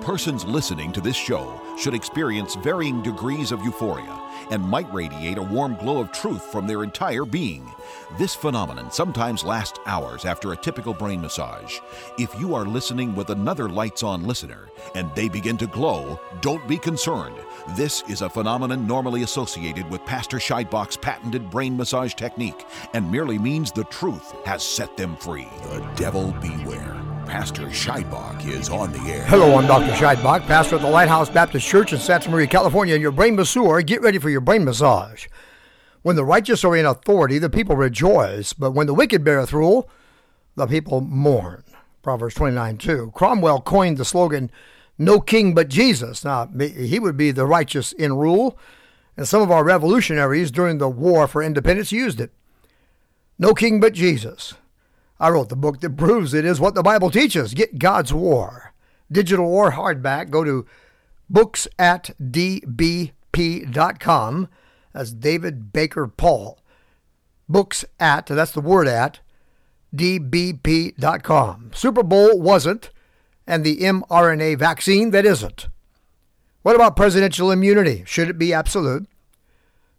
Persons listening to this show should experience varying degrees of euphoria and might radiate a warm glow of truth from their entire being. This phenomenon sometimes lasts hours after a typical brain massage. If you are listening with another lights on listener and they begin to glow, don't be concerned. This is a phenomenon normally associated with Pastor Scheidbach's patented brain massage technique and merely means the truth has set them free. The devil beware. Pastor Scheidbach is on the air. Hello, I'm Dr. Scheidbach, pastor of the Lighthouse Baptist Church in Santa Maria, California, and your brain masseur. Get ready for your brain massage. When the righteous are in authority, the people rejoice, but when the wicked beareth rule, the people mourn. Proverbs 29 2. Cromwell coined the slogan, No king but Jesus. Now, he would be the righteous in rule, and some of our revolutionaries during the War for Independence used it. No king but Jesus. I wrote the book that proves it is what the Bible teaches. Get God's War. Digital or hardback, go to books at dbp.com. That's David Baker Paul. Books at, that's the word at, dbp.com. Super Bowl wasn't, and the mRNA vaccine that isn't. What about presidential immunity? Should it be absolute?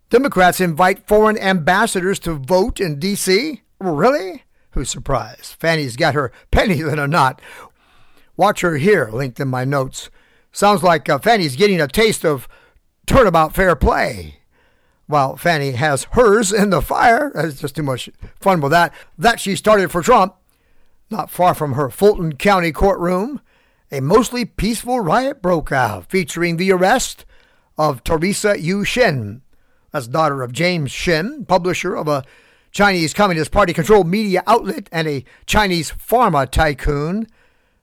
Democrats invite foreign ambassadors to vote in D.C.? Really? Who's surprised? Fani's got her pennies in a knot. Watch her here, linked in my notes. Sounds like uh, Fani's getting a taste of turnabout fair play. While Fani has hers in the fire, that's just too much fun with that. That she started for Trump. Not far from her Fulton County courtroom, a mostly peaceful riot broke out, featuring the arrest of Teresa Yu Shin, that's daughter of James Shin, publisher of a Chinese Communist Party controlled media outlet and a Chinese pharma tycoon,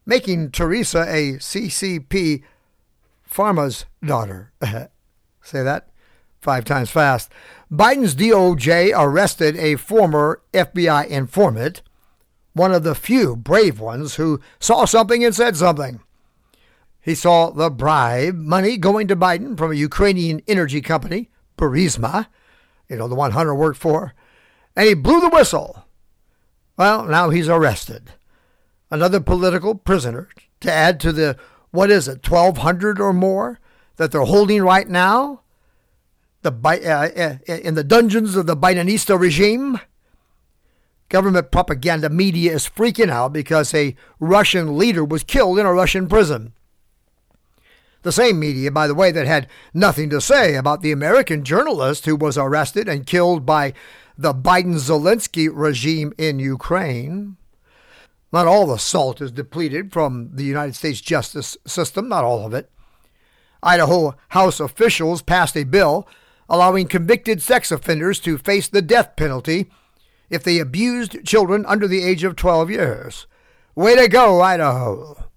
making Teresa a CCP pharma's daughter. Say that five times fast. Biden's DOJ arrested a former FBI informant, one of the few brave ones who saw something and said something. He saw the bribe money going to Biden from a Ukrainian energy company, Burisma, you know, the one Hunter worked for and he blew the whistle. Well, now he's arrested. Another political prisoner to add to the, what is it, 1,200 or more that they're holding right now the, uh, uh, in the dungeons of the Bidenista regime. Government propaganda media is freaking out because a Russian leader was killed in a Russian prison. The same media, by the way, that had nothing to say about the American journalist who was arrested and killed by the Biden Zelensky regime in Ukraine. Not all the salt is depleted from the United States justice system, not all of it. Idaho House officials passed a bill allowing convicted sex offenders to face the death penalty if they abused children under the age of 12 years. Way to go, Idaho!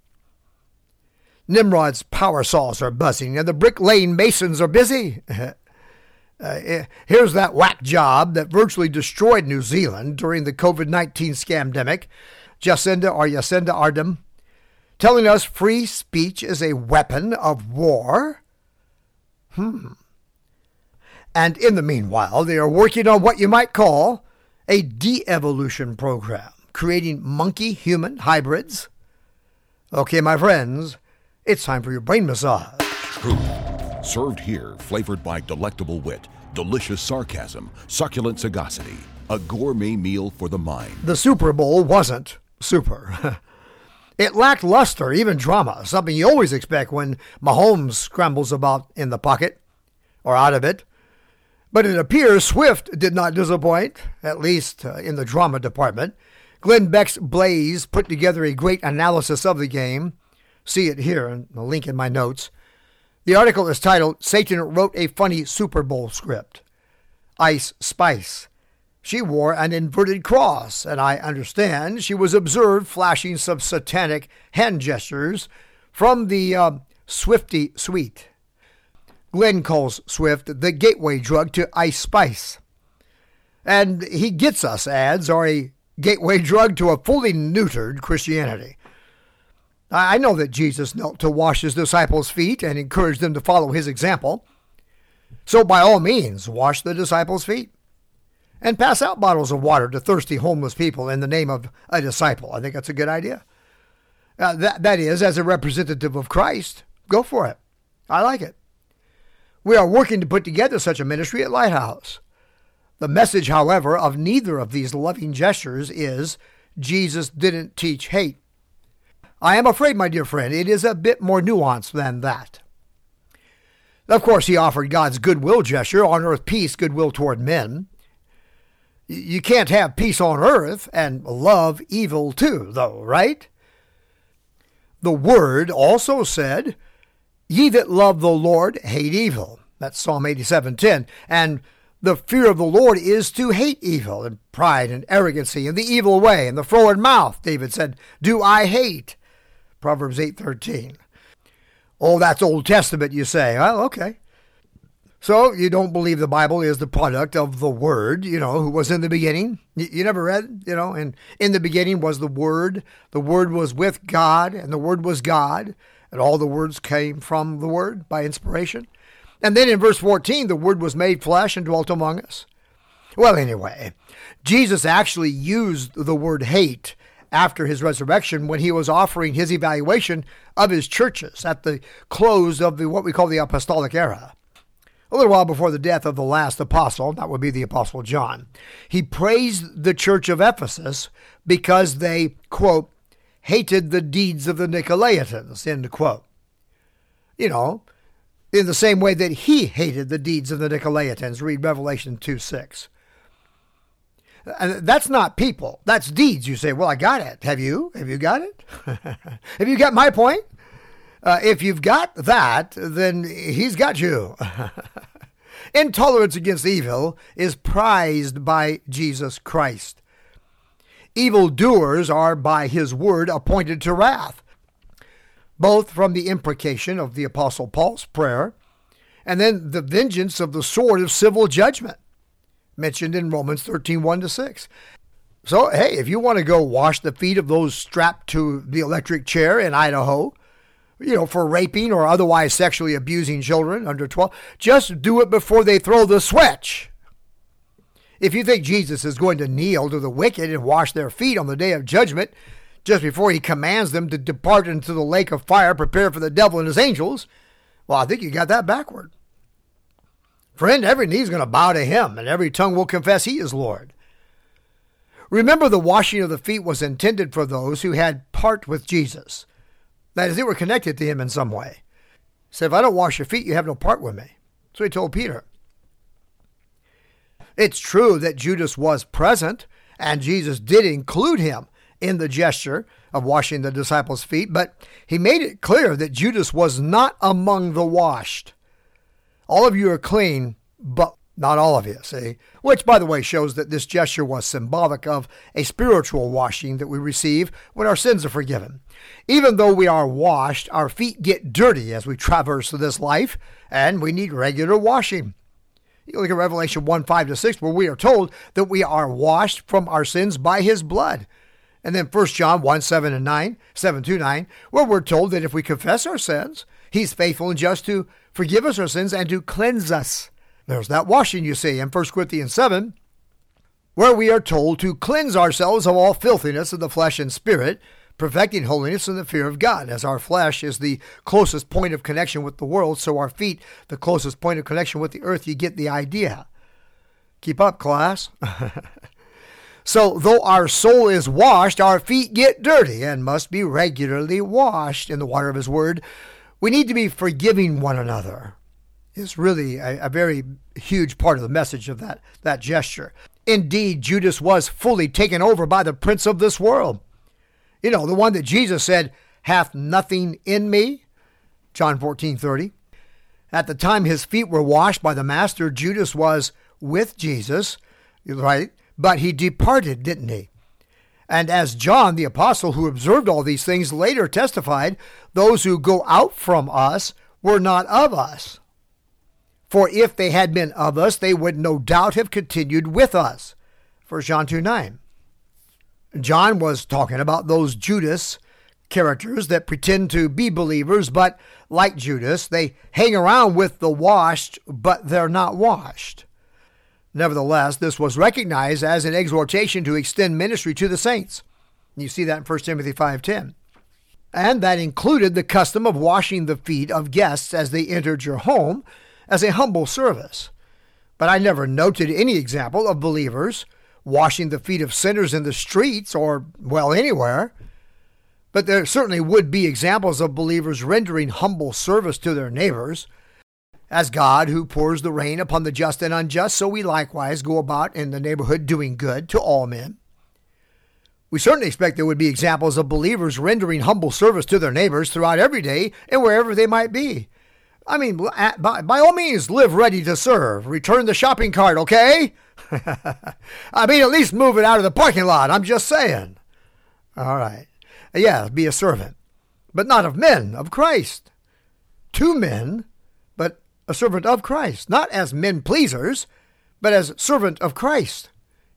Nimrod's power saws are buzzing and the Brick Lane masons are busy. Uh, eh, here's that whack job that virtually destroyed New Zealand during the COVID 19 scamdemic, Jacinda or Jacinda Ardern, telling us free speech is a weapon of war? Hmm. And in the meanwhile, they are working on what you might call a de evolution program, creating monkey human hybrids. Okay, my friends, it's time for your brain massage. Truth Served here, flavored by delectable wit, delicious sarcasm, succulent sagacity. A gourmet meal for the mind. The Super Bowl wasn't super. it lacked luster, even drama, something you always expect when Mahomes scrambles about in the pocket or out of it. But it appears Swift did not disappoint, at least uh, in the drama department. Glenn Beck's Blaze put together a great analysis of the game. See it here, in the link in my notes. The article is titled Satan Wrote a Funny Super Bowl Script. Ice Spice. She wore an inverted cross, and I understand she was observed flashing some satanic hand gestures from the uh, Swifty Suite. Glenn calls Swift the gateway drug to Ice Spice. And he gets us ads are a gateway drug to a fully neutered Christianity. I know that Jesus knelt to wash his disciples' feet and encouraged them to follow his example. So, by all means, wash the disciples' feet and pass out bottles of water to thirsty homeless people in the name of a disciple. I think that's a good idea. Uh, that, that is, as a representative of Christ. Go for it. I like it. We are working to put together such a ministry at Lighthouse. The message, however, of neither of these loving gestures is Jesus didn't teach hate. I am afraid, my dear friend, it is a bit more nuanced than that. Of course, he offered God's goodwill gesture on earth peace, goodwill toward men. You can't have peace on earth and love evil too, though, right? The Word also said, Ye that love the Lord hate evil. That's Psalm 87:10. And the fear of the Lord is to hate evil and pride and arrogancy and the evil way and the froward mouth, David said, do I hate. Proverbs 8:13. Oh, that's Old Testament, you say. Well, okay. So you don't believe the Bible is the product of the Word, you know, who was in the beginning? You, never read, you know, and in the beginning was the Word. The Word was with God, and the Word was God, and all the words came from the Word by inspiration. And then in verse 14, the Word was made flesh and dwelt among us. Well, anyway, Jesus actually used the word hate after his resurrection when he was offering his evaluation of his churches at the close of the what we call the apostolic era. A little while before the death of the last apostle, that would be the apostle John, he praised the church of Ephesus because they, quote, hated the deeds of the Nicolaitans, end quote. You know, in the same way that he hated the deeds of the Nicolaitans, read Revelation 2 6. That's not people. That's deeds. You say, well, I got it. Have you? Have you got it? Have you got my point? Uh, if you've got that, then he's got you. Intolerance against evil is prized by Jesus Christ. Evil doers are by his word appointed to wrath, both from the imprecation of the Apostle Paul's prayer and then the vengeance of the sword of civil judgment mentioned in Romans 13 1 to 6. So, hey, if you want to go wash the feet of those strapped to the electric chair in Idaho, you know, for raping or otherwise sexually abusing children under 12, just do it before they throw the switch. If you think Jesus is going to kneel to the wicked and wash their feet on the day of judgment, just before he commands them to depart into the lake of fire prepared for the devil and his angels, well, I think you got that backward. Friend, every knee is going to bow to him, and every tongue will confess he is Lord. Remember, the washing of the feet was intended for those who had part with Jesus. That is, they were connected to him in some way. He said, If I don't wash your feet, you have no part with me. So he told Peter. It's true that Judas was present, and Jesus did include him in the gesture of washing the disciples' feet, but he made it clear that Judas was not among the washed. All of you are clean, but not all of you, see? Which, by the way, shows that this gesture was symbolic of a spiritual washing that we receive when our sins are forgiven. Even though we are washed, our feet get dirty as we traverse this life, and we need regular washing. You look at Revelation 1 5 to 6, where we are told that we are washed from our sins by his blood. And then 1 John 1 7 and 9, 7 to 9, where we're told that if we confess our sins, he's faithful and just to forgive us our sins, and to cleanse us. There's that washing you see in 1 Corinthians 7, where we are told to cleanse ourselves of all filthiness of the flesh and spirit, perfecting holiness in the fear of God. As our flesh is the closest point of connection with the world, so our feet, the closest point of connection with the earth. You get the idea. Keep up, class. so, though our soul is washed, our feet get dirty and must be regularly washed in the water of His Word we need to be forgiving one another is really a, a, very huge part of the message of that, that gesture. Indeed, Judas was fully taken over by the prince of this world. You know, the one that Jesus said, hath nothing in me. John 14, 30. At the time his feet were washed by the master, Judas was with Jesus, right? But he departed, didn't he? And as John the Apostle, who observed all these things, later testified, those who go out from us were not of us. For if they had been of us, they would no doubt have continued with us. 1 John 2 9. John was talking about those Judas characters that pretend to be believers, but like Judas, they hang around with the washed, but they're not washed. Nevertheless, this was recognized as an exhortation to extend ministry to the saints. You see that in 1 Timothy 5:10. and that included the custom of washing the feet of guests as they entered your home as a humble service. But I never noted any example of believers washing the feet of sinners in the streets or, well, anywhere. But there certainly would be examples of believers rendering humble service to their neighbors. As God, who pours the rain upon the just and unjust, so we likewise go about in the neighborhood doing good to all men. We certainly expect there would be examples of believers rendering humble service to their neighbors throughout every day and wherever they might be. I mean, by, by all means, live ready to serve. Return the shopping cart, okay? I mean, at least move it out of the parking lot. I'm just saying. All right. Yeah, be a servant, but not of men, of Christ. To men, a servant of Christ, not as men pleasers, but as servant of Christ.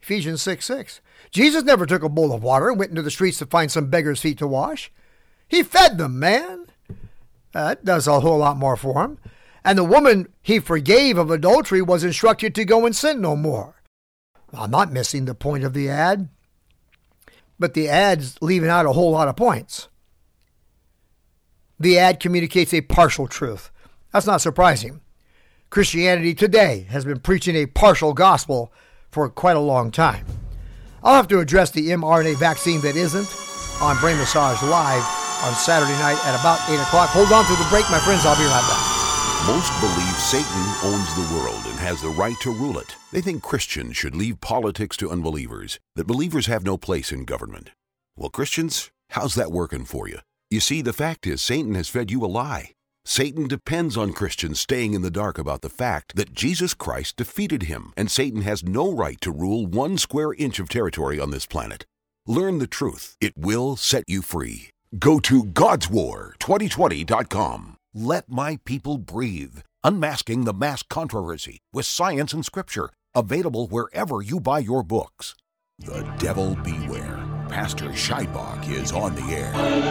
Ephesians 6 6. Jesus never took a bowl of water and went into the streets to find some beggar's feet to wash. He fed them, man. That does a whole lot more for him. And the woman he forgave of adultery was instructed to go and sin no more. I'm not missing the point of the ad, but the ad's leaving out a whole lot of points. The ad communicates a partial truth. That's not surprising. Christianity today has been preaching a partial gospel for quite a long time. I'll have to address the mRNA vaccine that isn't on Brain Massage Live on Saturday night at about 8 o'clock. Hold on to the break, my friends. I'll be right back. Most believe Satan owns the world and has the right to rule it. They think Christians should leave politics to unbelievers, that believers have no place in government. Well, Christians, how's that working for you? You see, the fact is, Satan has fed you a lie. Satan depends on Christians staying in the dark about the fact that Jesus Christ defeated him, and Satan has no right to rule one square inch of territory on this planet. Learn the truth. It will set you free. Go to God'sWar2020.com. Let my people breathe. Unmasking the mass controversy with science and scripture. Available wherever you buy your books. The devil beware. Pastor Scheidbach is on the air.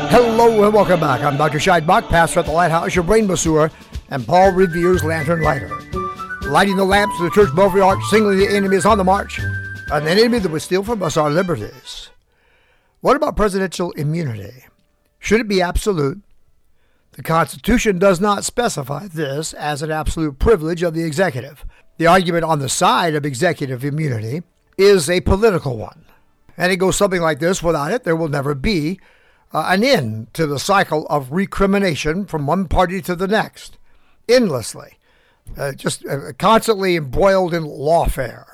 Hello and welcome back. I'm Dr. Scheidbach, pastor at the Lighthouse, your brain masseur, and Paul Revere's lantern lighter. Lighting the lamps of the church belfry arch, singling the enemy is on the march. An enemy that would steal from us our liberties. What about presidential immunity? Should it be absolute? The Constitution does not specify this as an absolute privilege of the executive. The argument on the side of executive immunity is a political one. And it goes something like this without it, there will never be uh, an end to the cycle of recrimination from one party to the next, endlessly, uh, just uh, constantly embroiled in lawfare.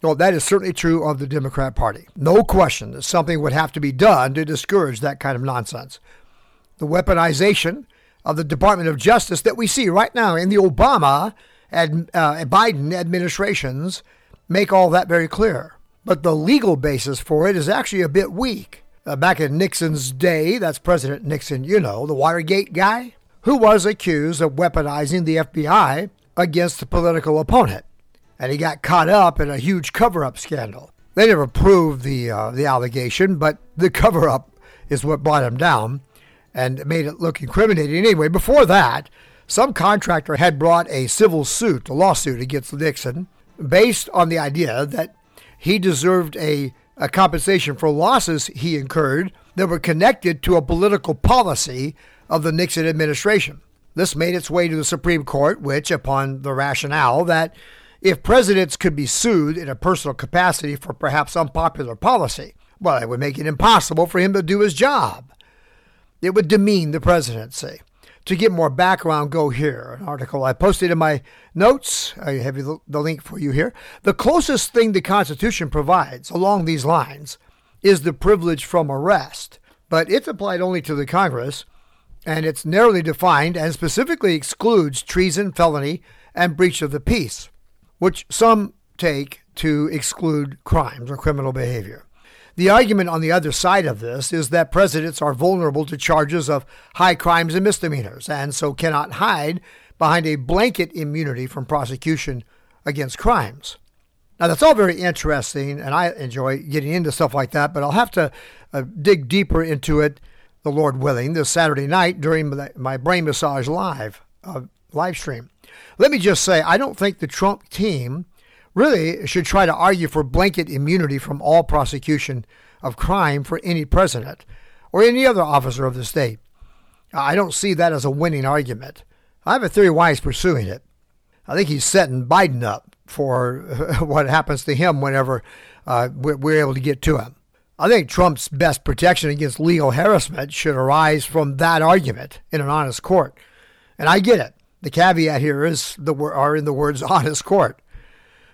Well, that is certainly true of the Democrat Party. No question that something would have to be done to discourage that kind of nonsense. The weaponization of the Department of Justice that we see right now in the Obama and uh, Biden administrations make all that very clear. But the legal basis for it is actually a bit weak. Uh, back in Nixon's day, that's President Nixon, you know, the Watergate guy, who was accused of weaponizing the FBI against a political opponent. And he got caught up in a huge cover up scandal. They never proved the, uh, the allegation, but the cover up is what brought him down and made it look incriminating. Anyway, before that, some contractor had brought a civil suit, a lawsuit against Nixon, based on the idea that he deserved a, a compensation for losses he incurred that were connected to a political policy of the Nixon administration. This made its way to the Supreme Court, which, upon the rationale that if presidents could be sued in a personal capacity for perhaps unpopular policy, well, it would make it impossible for him to do his job. It would demean the presidency. To get more background, go here. An article I posted in my notes. I have the link for you here. The closest thing the Constitution provides along these lines is the privilege from arrest, but it's applied only to the Congress, and it's narrowly defined and specifically excludes treason, felony, and breach of the peace, which some take to exclude crimes or criminal behavior. The argument on the other side of this is that presidents are vulnerable to charges of high crimes and misdemeanors, and so cannot hide behind a blanket immunity from prosecution against crimes. Now, that's all very interesting, and I enjoy getting into stuff like that, but I'll have to uh, dig deeper into it, the Lord willing, this Saturday night during my Brain Massage Live uh, live stream. Let me just say, I don't think the Trump team really should try to argue for blanket immunity from all prosecution of crime for any president or any other officer of the state. I don't see that as a winning argument. I have a theory why he's pursuing it. I think he's setting Biden up for what happens to him whenever uh, we're able to get to him. I think Trump's best protection against legal harassment should arise from that argument in an honest court. And I get it. The caveat here is the are in the words honest court.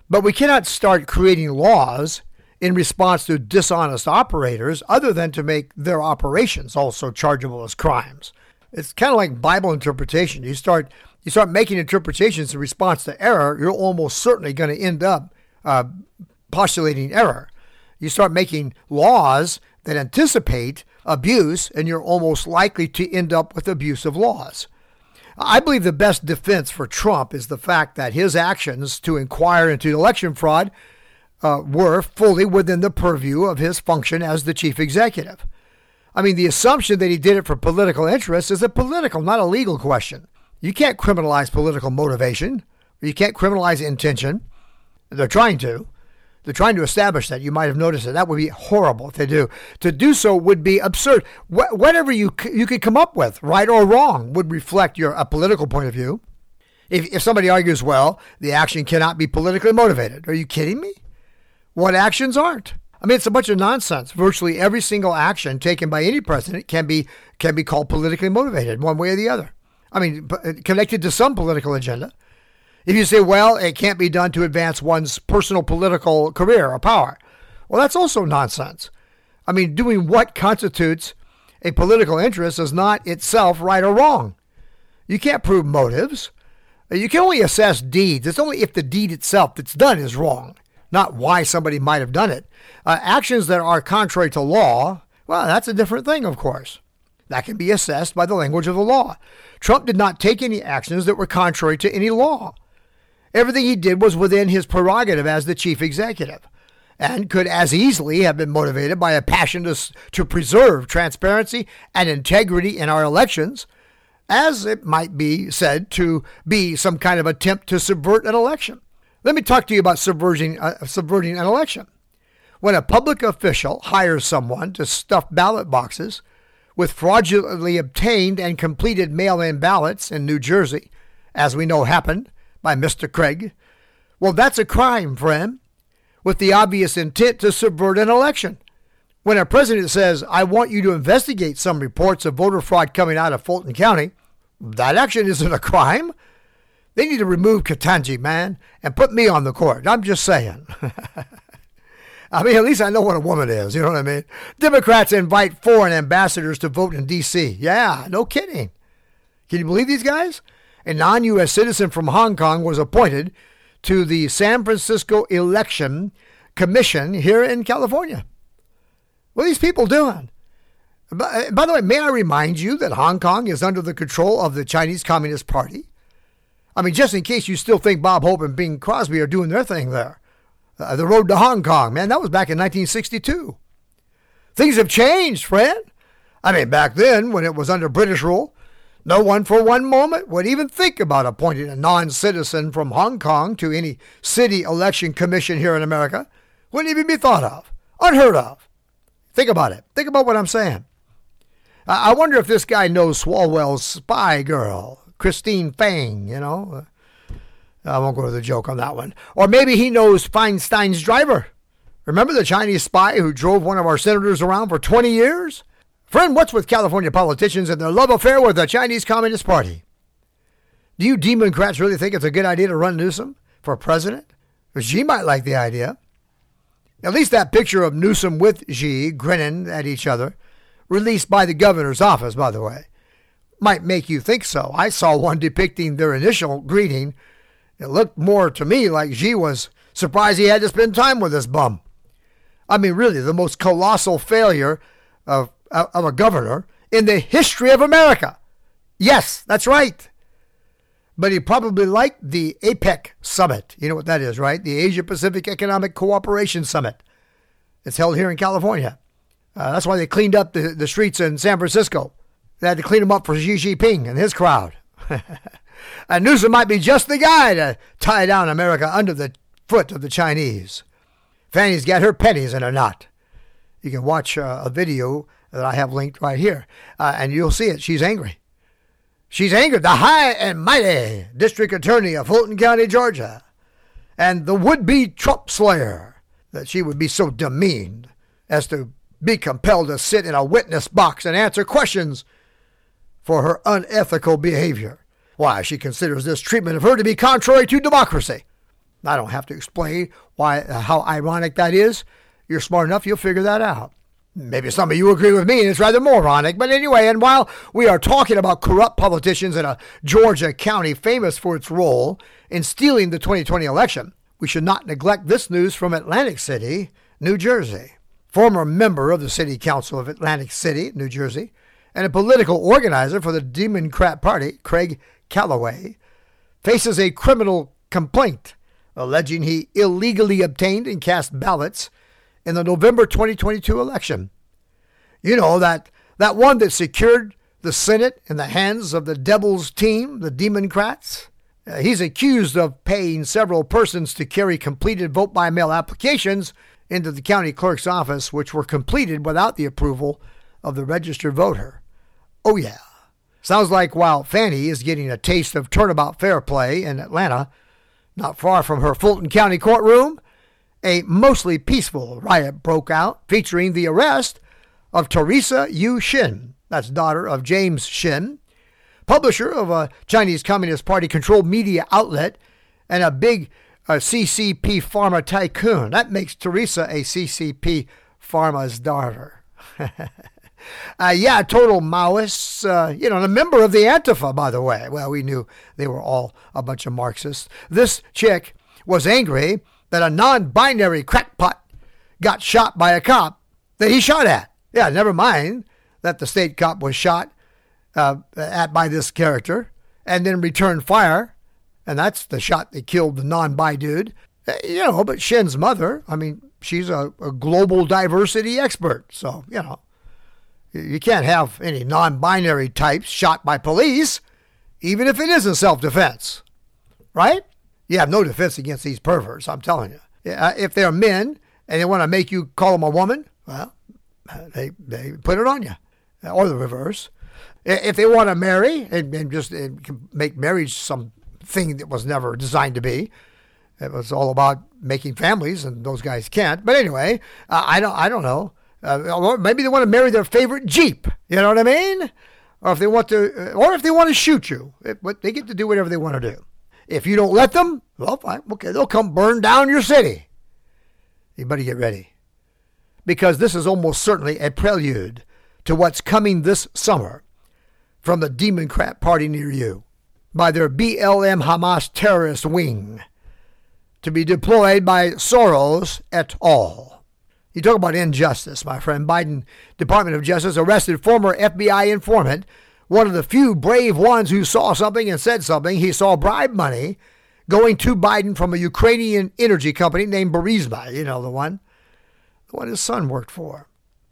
But we cannot start creating laws in response to dishonest operators other than to make their operations also chargeable as crimes. It's kind of like Bible interpretation. You start you start making interpretations in response to error, you're almost certainly going to end up uh, postulating error. You start making laws that anticipate abuse, and you're almost likely to end up with abusive laws. I believe the best defense for Trump is the fact that his actions to inquire into election fraud uh, were fully within the purview of his function as the chief executive. I mean, the assumption that he did it for political interest is a political, not a legal question. You can't criminalize political motivation. You can't criminalize intention. They're trying to. They're trying to establish that. You might have noticed that. That would be horrible if they do. To do so would be absurd. Wh- whatever you you could come up with, right or wrong, would reflect your a political point of view. If, if somebody argues, well, the action cannot be politically motivated, are you kidding me? What actions aren't? I mean, it's a bunch of nonsense. Virtually every single action taken by any president can be can be called politically motivated, one way or the other. I mean, connected to some political agenda. If you say, well, it can't be done to advance one's personal political career or power, well, that's also nonsense. I mean, doing what constitutes a political interest is not itself right or wrong. You can't prove motives. You can only assess deeds. It's only if the deed itself that's done is wrong not why somebody might have done it. Uh, actions that are contrary to law, well, that's a different thing, of course. That can be assessed by the language of the law. Trump did not take any actions that were contrary to any law. Everything he did was within his prerogative as the chief executive and could as easily have been motivated by a passion to, to preserve transparency and integrity in our elections as it might be said to be some kind of attempt to subvert an election. Let me talk to you about subverting, uh, subverting an election. When a public official hires someone to stuff ballot boxes with fraudulently obtained and completed mail in ballots in New Jersey, as we know happened by Mr. Craig, well, that's a crime, friend, with the obvious intent to subvert an election. When a president says, I want you to investigate some reports of voter fraud coming out of Fulton County, that action isn't a crime. They need to remove Ketanji, man, and put me on the court. I'm just saying. I mean, at least I know what a woman is. You know what I mean? Democrats invite foreign ambassadors to vote in D.C. Yeah, no kidding. Can you believe these guys? A non U.S. citizen from Hong Kong was appointed to the San Francisco Election Commission here in California. What are these people doing? By, by the way, may I remind you that Hong Kong is under the control of the Chinese Communist Party? I mean, just in case you still think Bob Hope and Bing Crosby are doing their thing there. Uh, the road to Hong Kong, man, that was back in 1962. Things have changed, friend. I mean, back then, when it was under British rule, no one for one moment would even think about appointing a non citizen from Hong Kong to any city election commission here in America. Wouldn't even be thought of. Unheard of. Think about it. Think about what I'm saying. I wonder if this guy knows Swalwell's spy girl. Christine Fang, you know. Uh, I won't go to the joke on that one. Or maybe he knows Feinstein's driver. Remember the Chinese spy who drove one of our senators around for 20 years? Friend, what's with California politicians and their love affair with the Chinese Communist Party? Do you Democrats really think it's a good idea to run Newsom for president? Xi might like the idea. At least that picture of Newsom with Xi grinning at each other, released by the governor's office, by the way, might make you think so. I saw one depicting their initial greeting. It looked more to me like Xi was surprised he had to spend time with this bum. I mean, really, the most colossal failure of, of a governor in the history of America. Yes, that's right. But he probably liked the APEC summit. You know what that is, right? The Asia Pacific Economic Cooperation Summit. It's held here in California. Uh, that's why they cleaned up the, the streets in San Francisco. They had to clean them up for Xi Jinping and his crowd. and Newsom might be just the guy to tie down America under the foot of the Chinese. Fani's got her pennies in a knot. You can watch uh, a video that I have linked right here, uh, and you'll see it. She's angry. She's angered the high and mighty district attorney of Fulton County, Georgia, and the would be Trump slayer that she would be so demeaned as to be compelled to sit in a witness box and answer questions for her unethical behavior. Why, she considers this treatment of her to be contrary to democracy. I don't have to explain why how ironic that is. You're smart enough, you'll figure that out. Maybe some of you agree with me, and it's rather moronic. But anyway, and while we are talking about corrupt politicians in a Georgia county famous for its role in stealing the 2020 election, we should not neglect this news from Atlantic City, New Jersey. Former member of the City Council of Atlantic City, New Jersey, and a political organizer for the Democrat Party, Craig Callaway, faces a criminal complaint alleging he illegally obtained and cast ballots in the November 2022 election. You know, that, that one that secured the Senate in the hands of the devil's team, the Democrats. Uh, he's accused of paying several persons to carry completed vote by mail applications into the county clerk's office, which were completed without the approval of the registered voter. Oh, yeah. Sounds like while Fani is getting a taste of turnabout fair play in Atlanta, not far from her Fulton County courtroom, a mostly peaceful riot broke out featuring the arrest of Teresa Yu Shin, that's daughter of James Shin, publisher of a Chinese Communist Party controlled media outlet and a big uh, CCP pharma tycoon. That makes Teresa a CCP pharma's daughter. uh, yeah, total Maoists. Uh, you know, and a member of the Antifa, by the way. Well, we knew they were all a bunch of Marxists. This chick was angry that a non binary crackpot got shot by a cop that he shot at. Yeah, never mind that the state cop was shot uh, at by this character and then returned fire. And that's the shot that killed the non bi dude. Uh, you know, but Shen's mother, I mean, she's a, a global diversity expert. So, you know, you can't have any non binary types shot by police, even if it isn't self defense. Right? You have no defense against these perverts, I'm telling you. If they're men and they want to make you call them a woman, well, they, they put it on you. Or the reverse. If they want to marry and, and just and make marriage something that was never designed to be, it was all about making families, and those guys can't. But anyway, uh, I don't, I don't know. Uh, maybe they want to marry their favorite Jeep. You know what I mean? Or if they want to, or if they want to shoot you, it, they get to do whatever they want to do. If you don't let them, well, fine, okay, they'll come burn down your city. You better get ready, because this is almost certainly a prelude to what's coming this summer from the Democrat Party near you by their BLM Hamas terrorist wing to be deployed by Soros et al. You talk about injustice, my friend. Biden Department of Justice arrested former FBI informant, one of the few brave ones who saw something and said something. He saw bribe money going to Biden from a Ukrainian energy company named Burisma, you know, the one, the one his son worked for.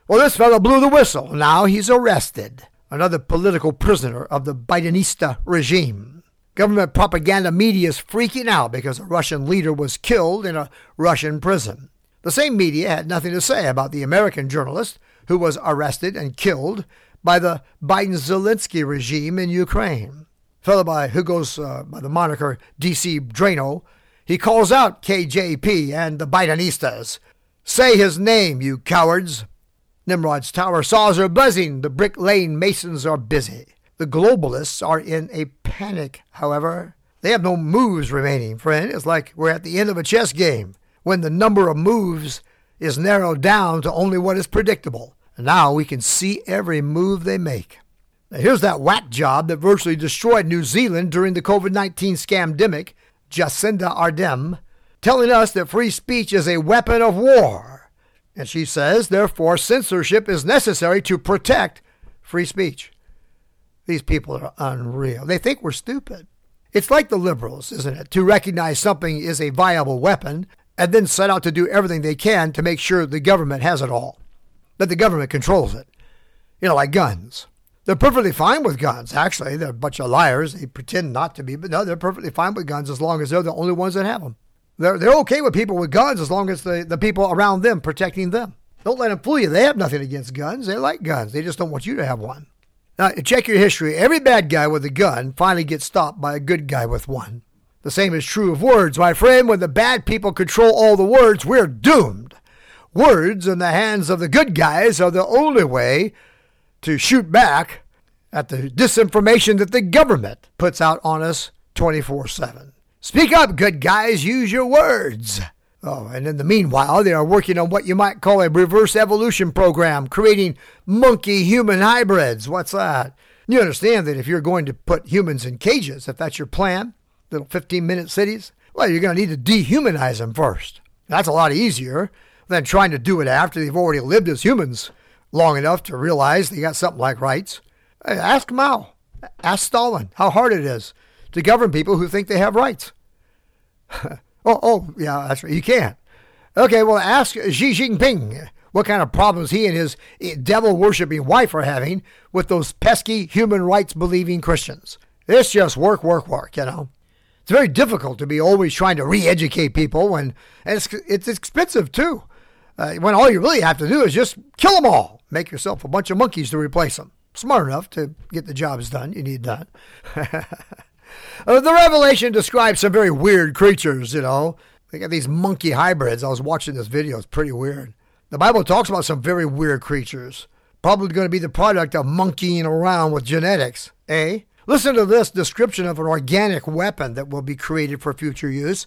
Well, this fellow blew the whistle. Now he's arrested. Another political prisoner of the Bidenista regime. Government propaganda media is freaking out because a Russian leader was killed in a Russian prison. The same media had nothing to say about the American journalist who was arrested and killed by the Biden Zelensky regime in Ukraine. A fellow by who goes uh, by the moniker DC Draino, he calls out KJP and the Bidenistas. Say his name, you cowards. Nimrod's tower saws are buzzing. The Brick Lane Masons are busy. The globalists are in a panic, however. They have no moves remaining, friend. It's like we're at the end of a chess game when the number of moves is narrowed down to only what is predictable. Now we can see every move they make. Now here's that whack job that virtually destroyed New Zealand during the COVID 19 scamdemic, Jacinda Ardern, telling us that free speech is a weapon of war. And she says, therefore, censorship is necessary to protect free speech. These people are unreal. They think we're stupid. It's like the liberals, isn't it? To recognize something is a viable weapon and then set out to do everything they can to make sure the government has it all, that the government controls it. You know, like guns. They're perfectly fine with guns, actually. They're a bunch of liars. They pretend not to be, but no, they're perfectly fine with guns as long as they're the only ones that have them. They're, they're okay with people with guns as long as the, the people around them protecting them. Don't let them fool you. They have nothing against guns. They like guns. They just don't want you to have one. Now, check your history. Every bad guy with a gun finally gets stopped by a good guy with one. The same is true of words, my friend. When the bad people control all the words, we're doomed. Words in the hands of the good guys are the only way to shoot back at the disinformation that the government puts out on us 24 7. Speak up, good guys. Use your words. Oh, and in the meanwhile, they are working on what you might call a reverse evolution program, creating monkey human hybrids. What's that? You understand that if you're going to put humans in cages, if that's your plan, little 15 minute cities, well, you're going to need to dehumanize them first. That's a lot easier than trying to do it after they've already lived as humans long enough to realize they got something like rights. Ask Mao, ask Stalin how hard it is to govern people who think they have rights. Oh, oh, yeah, that's right. You can't. Okay, well, ask Xi Jinping what kind of problems he and his eh, devil worshipping wife are having with those pesky human rights believing Christians. It's just work, work, work, you know. It's very difficult to be always trying to re educate people when, and it's, it's expensive too. Uh, when all you really have to do is just kill them all, make yourself a bunch of monkeys to replace them. Smart enough to get the jobs done you need done. Uh, the Revelation describes some very weird creatures, you know. They got these monkey hybrids. I was watching this video, it's pretty weird. The Bible talks about some very weird creatures, probably going to be the product of monkeying around with genetics, eh? Listen to this description of an organic weapon that will be created for future use.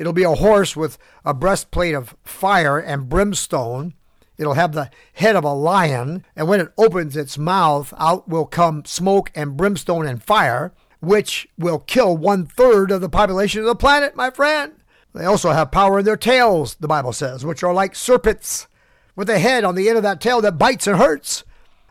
It'll be a horse with a breastplate of fire and brimstone. It'll have the head of a lion, and when it opens its mouth, out will come smoke and brimstone and fire which will kill one third of the population of the planet, my friend. They also have power in their tails, the Bible says, which are like serpents, with a head on the end of that tail that bites and hurts.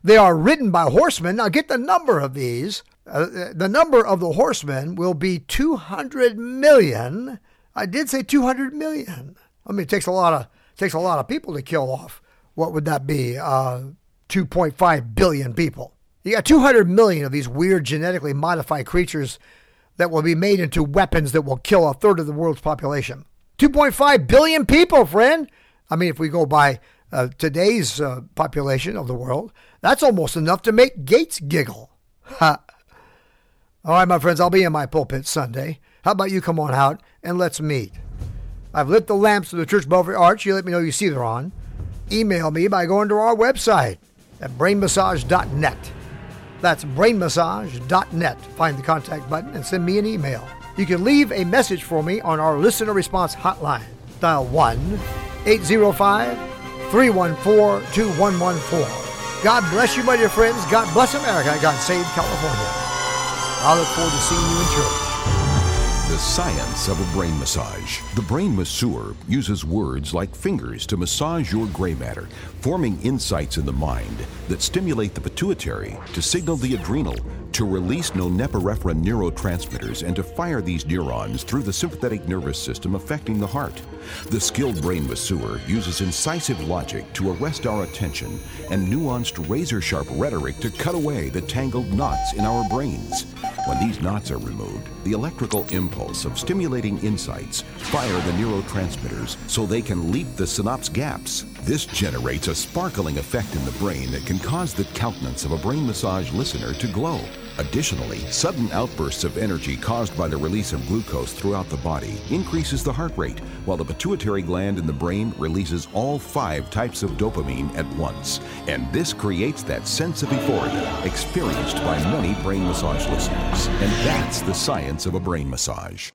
They are ridden by horsemen. Now, get the number of these. Uh, the number of the horsemen will be 200 million. I did say 200 million. I mean, it takes a lot of takes a lot of people to kill off. What would that be? Uh, 2.5 billion people. You got 200 million of these weird genetically modified creatures that will be made into weapons that will kill a third of the world's population. 2.5 billion people, friend. I mean, if we go by uh, today's uh, population of the world, that's almost enough to make Gates giggle. All right, my friends, I'll be in my pulpit Sunday. How about you come on out and let's meet? I've lit the lamps of the Church Belfry Arch. You let me know you see they're on. Email me by going to our website at brainmassage.net. That's brainmassage.net. Find the contact button and send me an email. You can leave a message for me on our listener response hotline. Dial 1 805 314 2114. God bless you, my dear friends. God bless America. God save California. I look forward to seeing you in church. Science of a brain massage. The brain masseur uses words like fingers to massage your gray matter, forming insights in the mind that stimulate the pituitary to signal the adrenal to release norepinephrine neurotransmitters and to fire these neurons through the sympathetic nervous system affecting the heart. The skilled brain masseur uses incisive logic to arrest our attention and nuanced razor sharp rhetoric to cut away the tangled knots in our brains. When these knots are removed, the electrical impulse of stimulating insights fire the neurotransmitters so they can leap the synapse gaps. This generates a sparkling effect in the brain that can cause the countenance of a brain massage listener to glow. Additionally, sudden outbursts of energy caused by the release of glucose throughout the body increases the heart rate, while the pituitary gland in the brain releases all five types of dopamine at once. And this creates that sense of euphoria experienced by many brain massage listeners. And that's the science of a brain massage.